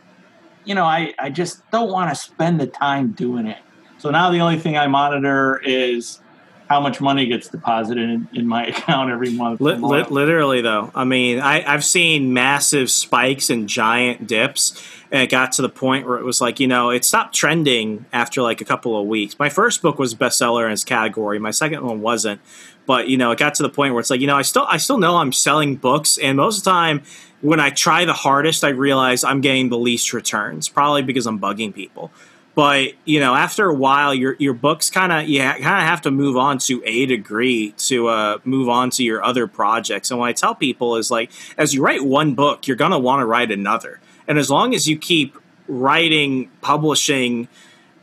you know, I, I just don't want to spend the time doing it. So now the only thing I monitor is how much money gets deposited in, in my account every month. Li- li- literally, though, I mean, I, I've seen massive spikes and giant dips, and it got to the point where it was like, you know, it stopped trending after like a couple of weeks. My first book was bestseller in its category. My second one wasn't, but you know, it got to the point where it's like, you know, I still, I still know I'm selling books, and most of the time, when I try the hardest, I realize I'm getting the least returns, probably because I'm bugging people. But you know, after a while, your your books kind of you kind of have to move on to a degree to uh, move on to your other projects. And what I tell people is like, as you write one book, you're gonna want to write another. And as long as you keep writing, publishing,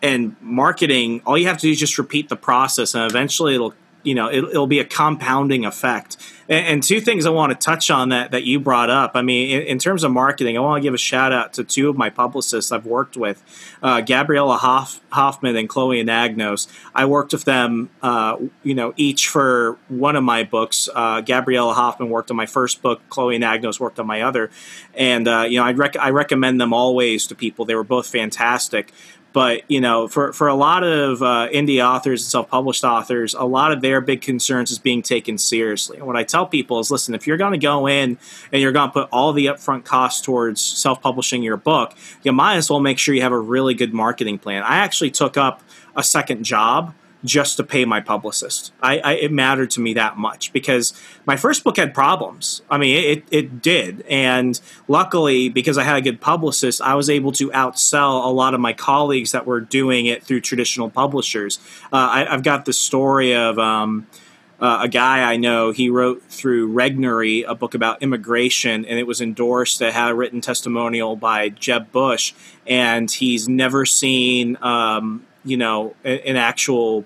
and marketing, all you have to do is just repeat the process, and eventually it'll you know it, will be a compounding effect. And, and, two things i want to touch on that that you brought up. I mean in, in, terms of marketing i want to give a shout out to two of my publicists i've worked with uh, gabriella Hoff, hoffman and chloe anagnos. I worked with them uh, you know each for one of my books. Uh, gabriella hoffman worked on my first book. Chloe anagnos worked on my other. And uh, you know I'd rec- i recommend them always to people. They were both fantastic but you know, for for a lot of uh, indie authors and self published authors, a lot of their big concerns is being taken seriously. And what I tell people is, listen, if you're going to go in and you're going to put all the upfront costs towards self publishing your book, you might as well make sure you have a really good marketing plan. I actually took up a second job just to pay my publicist. I, I, it mattered to me that much because my first book had problems. I mean, it, it did, and luckily because I had a good publicist, I was able to outsell a lot of my colleagues that were doing it through traditional publishers. Uh, I, have got the story of. Um, uh, a guy I know, he wrote through Regnery a book about immigration, and it was endorsed. It had a written testimonial by Jeb Bush, and he's never seen, um, you know, an actual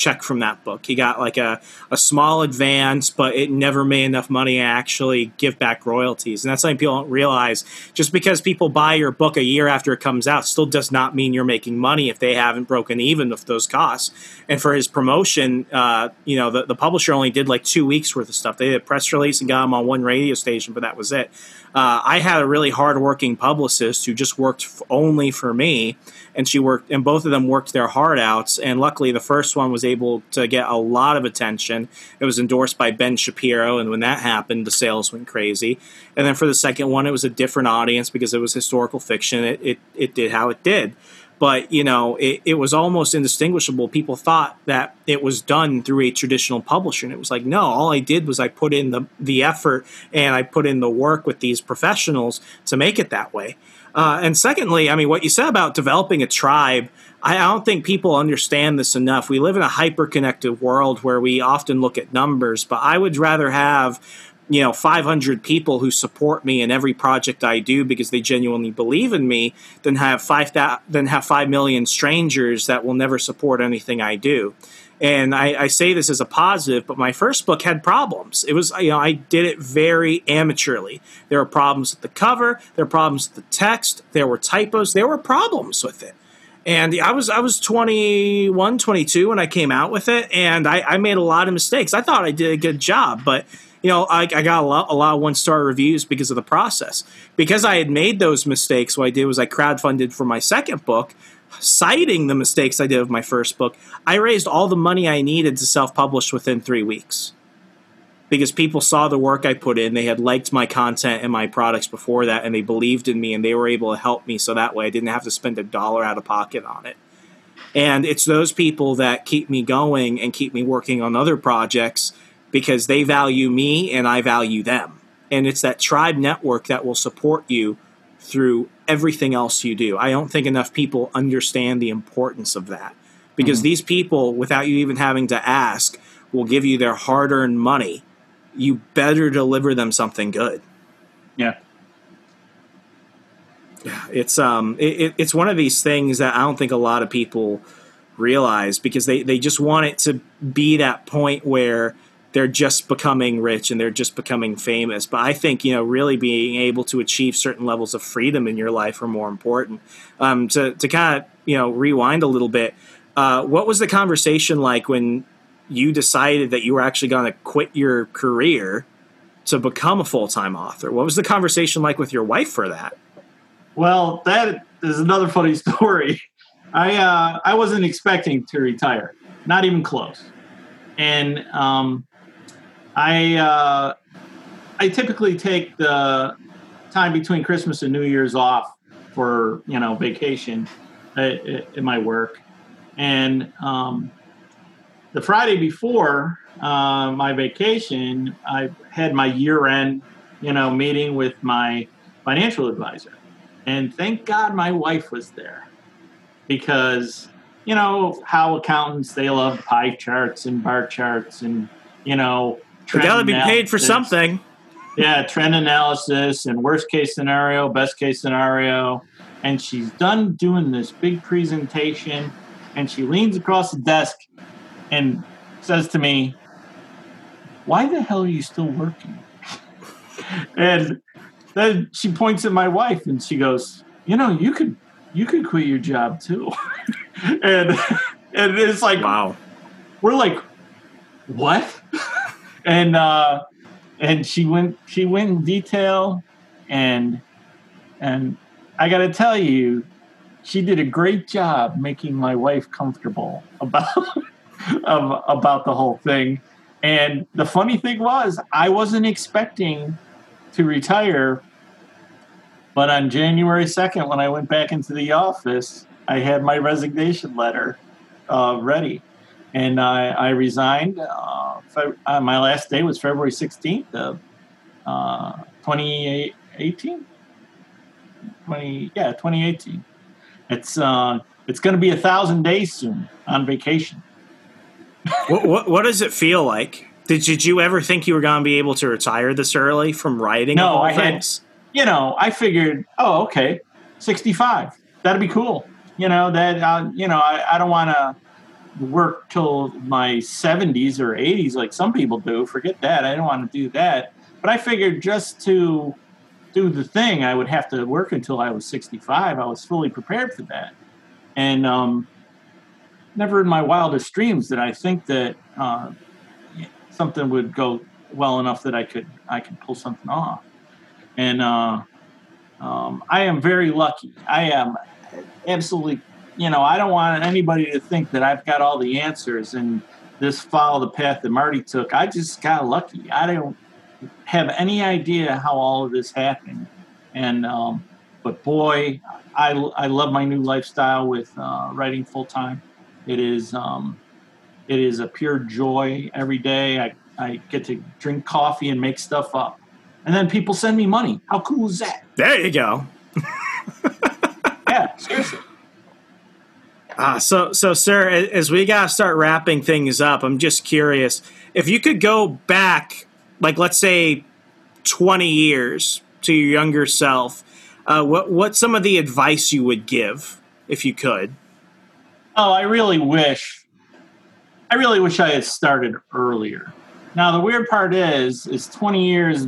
check from that book. He got like a, a small advance, but it never made enough money to actually give back royalties. And that's something people don't realize. Just because people buy your book a year after it comes out still does not mean you're making money if they haven't broken even with those costs. And for his promotion, uh, you know, the, the publisher only did like two weeks worth of stuff. They did a press release and got him on one radio station, but that was it. Uh, I had a really hardworking publicist who just worked f- only for me, and she worked, and both of them worked their heart outs. And luckily, the first one was able to get a lot of attention. It was endorsed by Ben Shapiro, and when that happened, the sales went crazy. And then for the second one, it was a different audience because it was historical fiction. It it, it did how it did but you know it, it, was almost indistinguishable people thought that it was done through a traditional publisher and it was like no all i did was i put in the, the effort and i put in the work with these professionals to make it that way uh, and secondly i mean what you said about developing a tribe I don't think people understand this enough. We live in a hyper connected world where we often look at numbers, but I would rather have you know 500 people who support me in every project I do because they genuinely believe in me than have 5 than have 5 million strangers that will never support anything I do. And I, I, say this as a positive, but my first book had problems. It was, you know, I did it very amateurly. There were problems with the cover, there were problems with the text, there were typos, there were problems with it. And I was I was 21, 22 when I came out with it, and I, I made a lot of mistakes. I thought I did a good job, but you know, I, I got a lot, a lot of one star reviews because of the process. Because I had made those mistakes, what I did was I crowdfunded for my second book, citing the mistakes I did with my first book. I raised all the money I needed to self publish within three weeks. Because people saw the work I put in, they had liked my content and my products before that, and they believed in me, and they were able to help me so that way I didn't have to spend a dollar out of pocket on it. And it's those people that keep me going and keep me working on other projects because they value me and I value them. And it's that tribe network that will support you through everything else you do. I don't think enough people understand the importance of that because mm-hmm. these people, without you even having to ask, will give you their hard earned money. You better deliver them something good. Yeah. Yeah, it's um, it, it's one of these things that I don't think a lot of people realize because they they just want it to be that point where they're just becoming rich and they're just becoming famous. But I think you know really being able to achieve certain levels of freedom in your life are more important. Um, to to kind of you know rewind a little bit, uh, what was the conversation like when you decided that you were actually going to quit your career to become a full time author? What was the conversation like with your wife for that? Well, that is another funny story. I uh, I wasn't expecting to retire, not even close, and um, I uh, I typically take the time between Christmas and New Year's off for you know vacation in my work, and um, the Friday before uh, my vacation, I had my year-end you know meeting with my financial advisor, and thank God my wife was there because you know how accountants they love pie charts and bar charts and you know they got to be paid for something. Yeah, trend analysis and worst case scenario, best case scenario. And she's done doing this big presentation, and she leans across the desk and says to me, Why the hell are you still working? and then she points at my wife and she goes, You know, you could you could quit your job too. and and it's like wow. We're like, what? and uh, and she went she went in detail, and and I got to tell you, she did a great job making my wife comfortable about um, about the whole thing. And the funny thing was, I wasn't expecting to retire, but on January second, when I went back into the office, I had my resignation letter uh, ready and I, I resigned. Uh, uh, my last day was February 16th of uh, 2018. 20, yeah, 2018. It's uh, it's going to be a thousand days soon on vacation. what, what, what does it feel like? Did, did you ever think you were going to be able to retire this early from writing? No, I things? had. You know, I figured, oh, okay, 65. That'd be cool. You know that. Uh, you know, I, I don't want to work till my 70s or 80s like some people do. Forget that. I don't want to do that. But I figured just to do the thing, I would have to work until I was 65. I was fully prepared for that. And um, never in my wildest dreams did I think that uh, something would go well enough that I could I could pull something off. And uh, um, I am very lucky. I am absolutely, you know, I don't want anybody to think that I've got all the answers and this follow the path that Marty took. I just got lucky. I don't have any idea how all of this happened. And, um, but boy, I, I love my new lifestyle with uh, writing full time. It is, um, it is a pure joy every day. I, I get to drink coffee and make stuff up. And then people send me money. How cool is that? There you go. yeah, seriously. Uh, so, so, sir, as we gotta start wrapping things up, I'm just curious if you could go back, like let's say, 20 years to your younger self. Uh, what what's some of the advice you would give if you could? Oh, I really wish, I really wish I had started earlier. Now the weird part is, is 20 years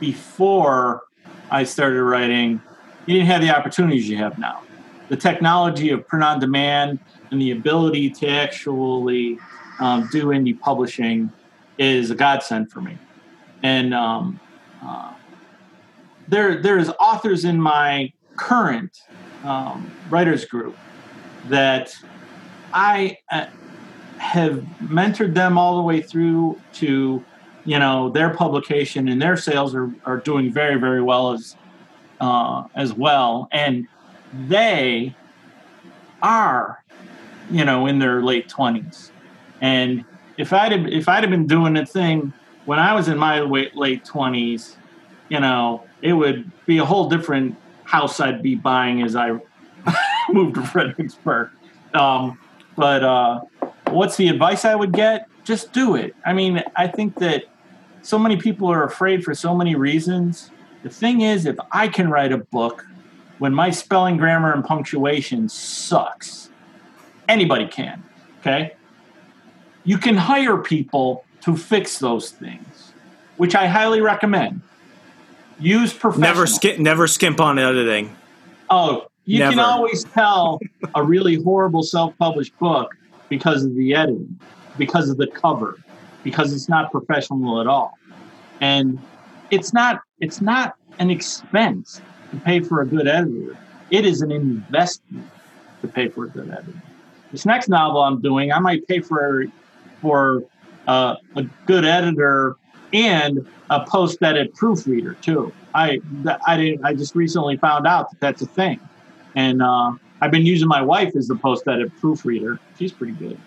before I started writing, you didn't have the opportunities you have now. The technology of print on demand and the ability to actually um, do indie publishing is a godsend for me. And um, uh, there, there's authors in my current um, writers group that I uh, have mentored them all the way through to you know their publication and their sales are, are doing very very well as uh, as well and they are you know in their late 20s and if i'd have, if i'd have been doing the thing when i was in my late, 20s you know it would be a whole different house i'd be buying as i moved to fredericksburg. Um, but uh, what's the advice i would get? Just do it. I mean i think that so many people are afraid for so many reasons. The thing is, if I can write a book when my spelling, grammar, and punctuation sucks, anybody can. Okay? You can hire people to fix those things, which I highly recommend. Use professionals. Never skip. Never skimp on editing. Oh, you Never. can always tell a really horrible self-published book because of the editing, because of the cover, because it's not professional at all. And it's not it's not an expense to pay for a good editor. It is an investment to pay for a good editor. This next novel I'm doing, I might pay for for uh, a good editor and a post-edit proofreader too. I I didn't I just recently found out that that's a thing, and uh, I've been using my wife as the post-edit proofreader. She's pretty good.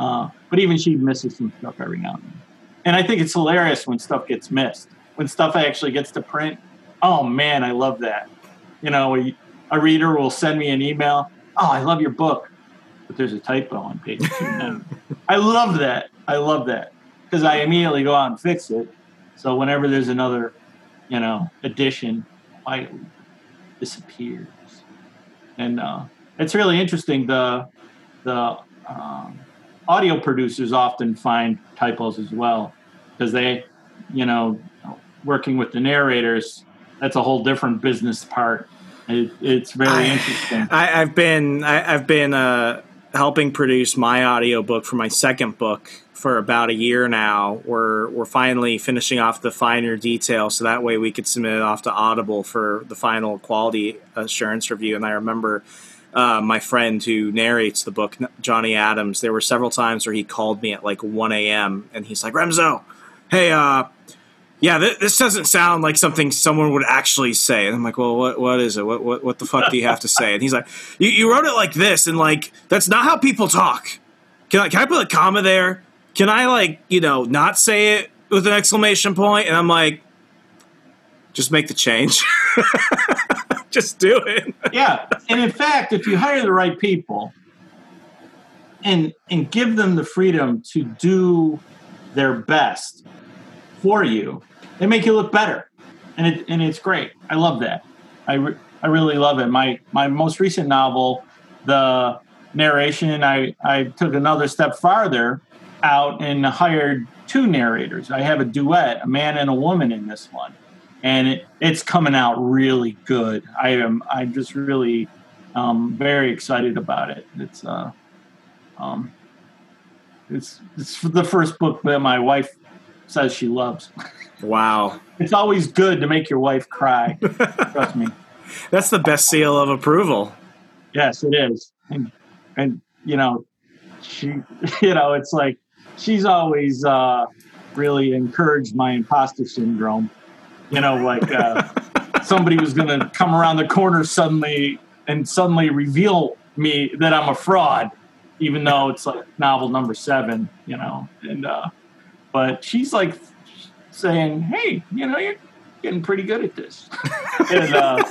Uh, but even she misses some stuff every now and then. And I think it's hilarious when stuff gets missed. When stuff actually gets to print, oh man, I love that. You know, a, a reader will send me an email. Oh, I love your book, but there's a typo on page two. I love that. I love that because I immediately go out and fix it. So whenever there's another, you know, edition, quietly disappears. And uh, it's really interesting. The the um, audio producers often find typos as well because they, you know, working with the narrators, that's a whole different business part. It, it's very I, interesting. I, have been I, have been uh, helping produce my audiobook for my second book for about a year now. We're we're finally finishing off the finer details, so that way we could submit it off to Audible for the final quality assurance review. And I remember uh, my friend who narrates the book, Johnny Adams, there were several times where he called me at like 1 a.m. and he's like, Remso, hey, uh, yeah, th- this doesn't sound like something someone would actually say. And I'm like, well, what, what is it? What, what, what the fuck do you have to say? And he's like, you, you wrote it like this, and like, that's not how people talk. Can I, can I put a comma there? Can I, like, you know, not say it with an exclamation point? And I'm like, just make the change. just do it. yeah, and in fact, if you hire the right people and and give them the freedom to do their best for you, they make you look better, and it and it's great. I love that. I re- I really love it. My my most recent novel, the narration, I, I took another step farther out and hired two narrators. I have a duet, a man and a woman in this one. And it, it's coming out really good. I am I'm just really um, very excited about it. It's uh, um, it's it's the first book that my wife says she loves. Wow. It's always good to make your wife cry. Trust me. That's the best seal of approval. Yes, it is. And, and you know, she, you know, it's like she's always uh, really encouraged my imposter syndrome. You know, like uh, somebody was going to come around the corner suddenly and suddenly reveal me that I'm a fraud, even though it's like novel number seven, you know. And uh, but she's like saying, "Hey, you know, you're getting pretty good at this." and uh,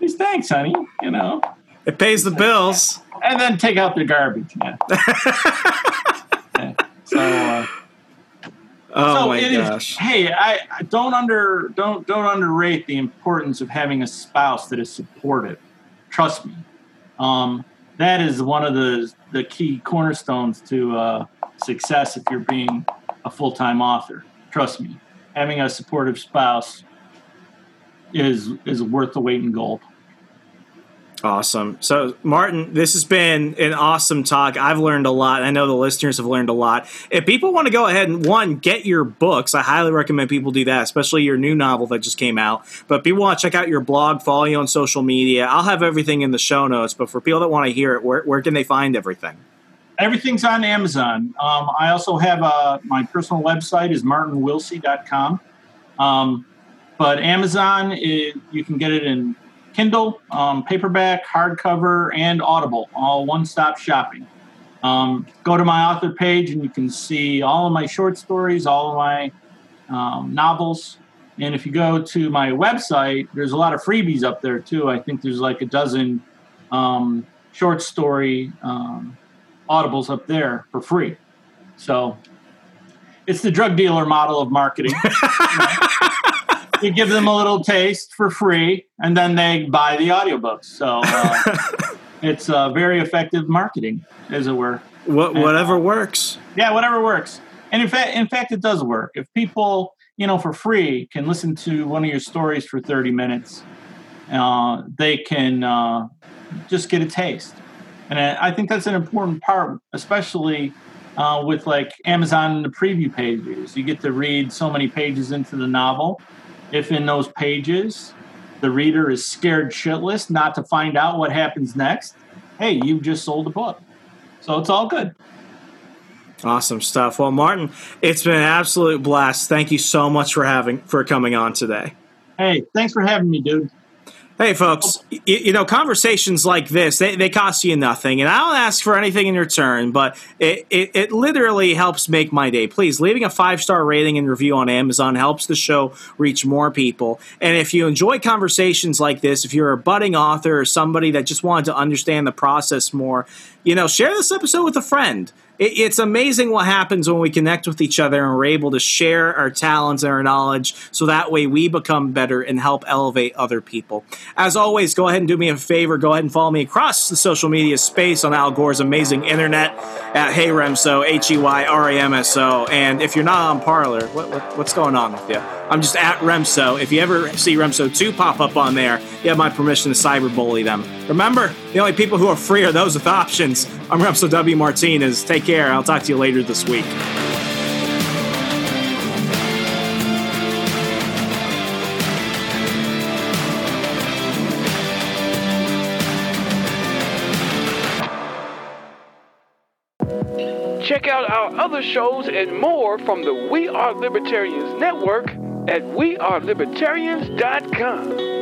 these thanks, honey. You know, It pays the bills. and then take out the garbage. Yeah. Yeah. So. Uh, Oh so my it is- gosh. hey, I, I don't under don't don't underrate the importance of having a spouse that is supportive. Trust me, um, that is one of the the key cornerstones to uh, success if you're being a full time author. Trust me, having a supportive spouse is is worth the weight in gold. Awesome. So, Martin, this has been an awesome talk. I've learned a lot. I know the listeners have learned a lot. If people want to go ahead and, one, get your books, I highly recommend people do that, especially your new novel that just came out. But people want to check out your blog, follow you on social media. I'll have everything in the show notes. But for people that want to hear it, where, where can they find everything? Everything's on Amazon. Um, I also have a, my personal website is martinwilsey.com. Um, but Amazon, is, you can get it in Kindle, um, paperback, hardcover, and Audible, all one stop shopping. Um, go to my author page and you can see all of my short stories, all of my um, novels. And if you go to my website, there's a lot of freebies up there too. I think there's like a dozen um, short story um, audibles up there for free. So it's the drug dealer model of marketing. you give them a little taste for free, and then they buy the audiobooks. So uh, it's uh, very effective marketing, as it were. What, whatever works. Yeah, whatever works. And in fact, in fact, it does work. If people, you know, for free can listen to one of your stories for thirty minutes, uh, they can uh, just get a taste. And I I think that's an important part, especially uh, with like Amazon and the preview pages. You get to read so many pages into the novel. If in those pages the reader is scared shitless not to find out what happens next, hey, you've just sold a book. So it's all good. Awesome stuff. Well, Martin, it's been an absolute blast. Thank you so much for having for coming on today. Hey, thanks for having me, dude. Hey, folks, y- you know, conversations like this, they, they cost you nothing. And I don't ask for anything in return, but it, it, it literally helps make my day. Please, leaving a five star rating and review on Amazon helps the show reach more people. And if you enjoy conversations like this, if you're a budding author or somebody that just wanted to understand the process more, you know, share this episode with a friend. It, it's amazing what happens when we connect with each other and we're able to share our talents and our knowledge so that way we become better and help elevate other people. As always, go ahead and do me a favor. Go ahead and follow me across the social media space on Al Gore's amazing internet at Hey Remso, H E Y R A M S O. And if you're not on Parler, what, what, what's going on with you? I'm just at Remso. If you ever see Remso 2 pop up on there, you have my permission to cyberbully them. Remember, the only people who are free are those with options. I'm Remso W. Martinez. Take care. I'll talk to you later this week. Check out our other shows and more from the We Are Libertarians Network at wearelibertarians.com.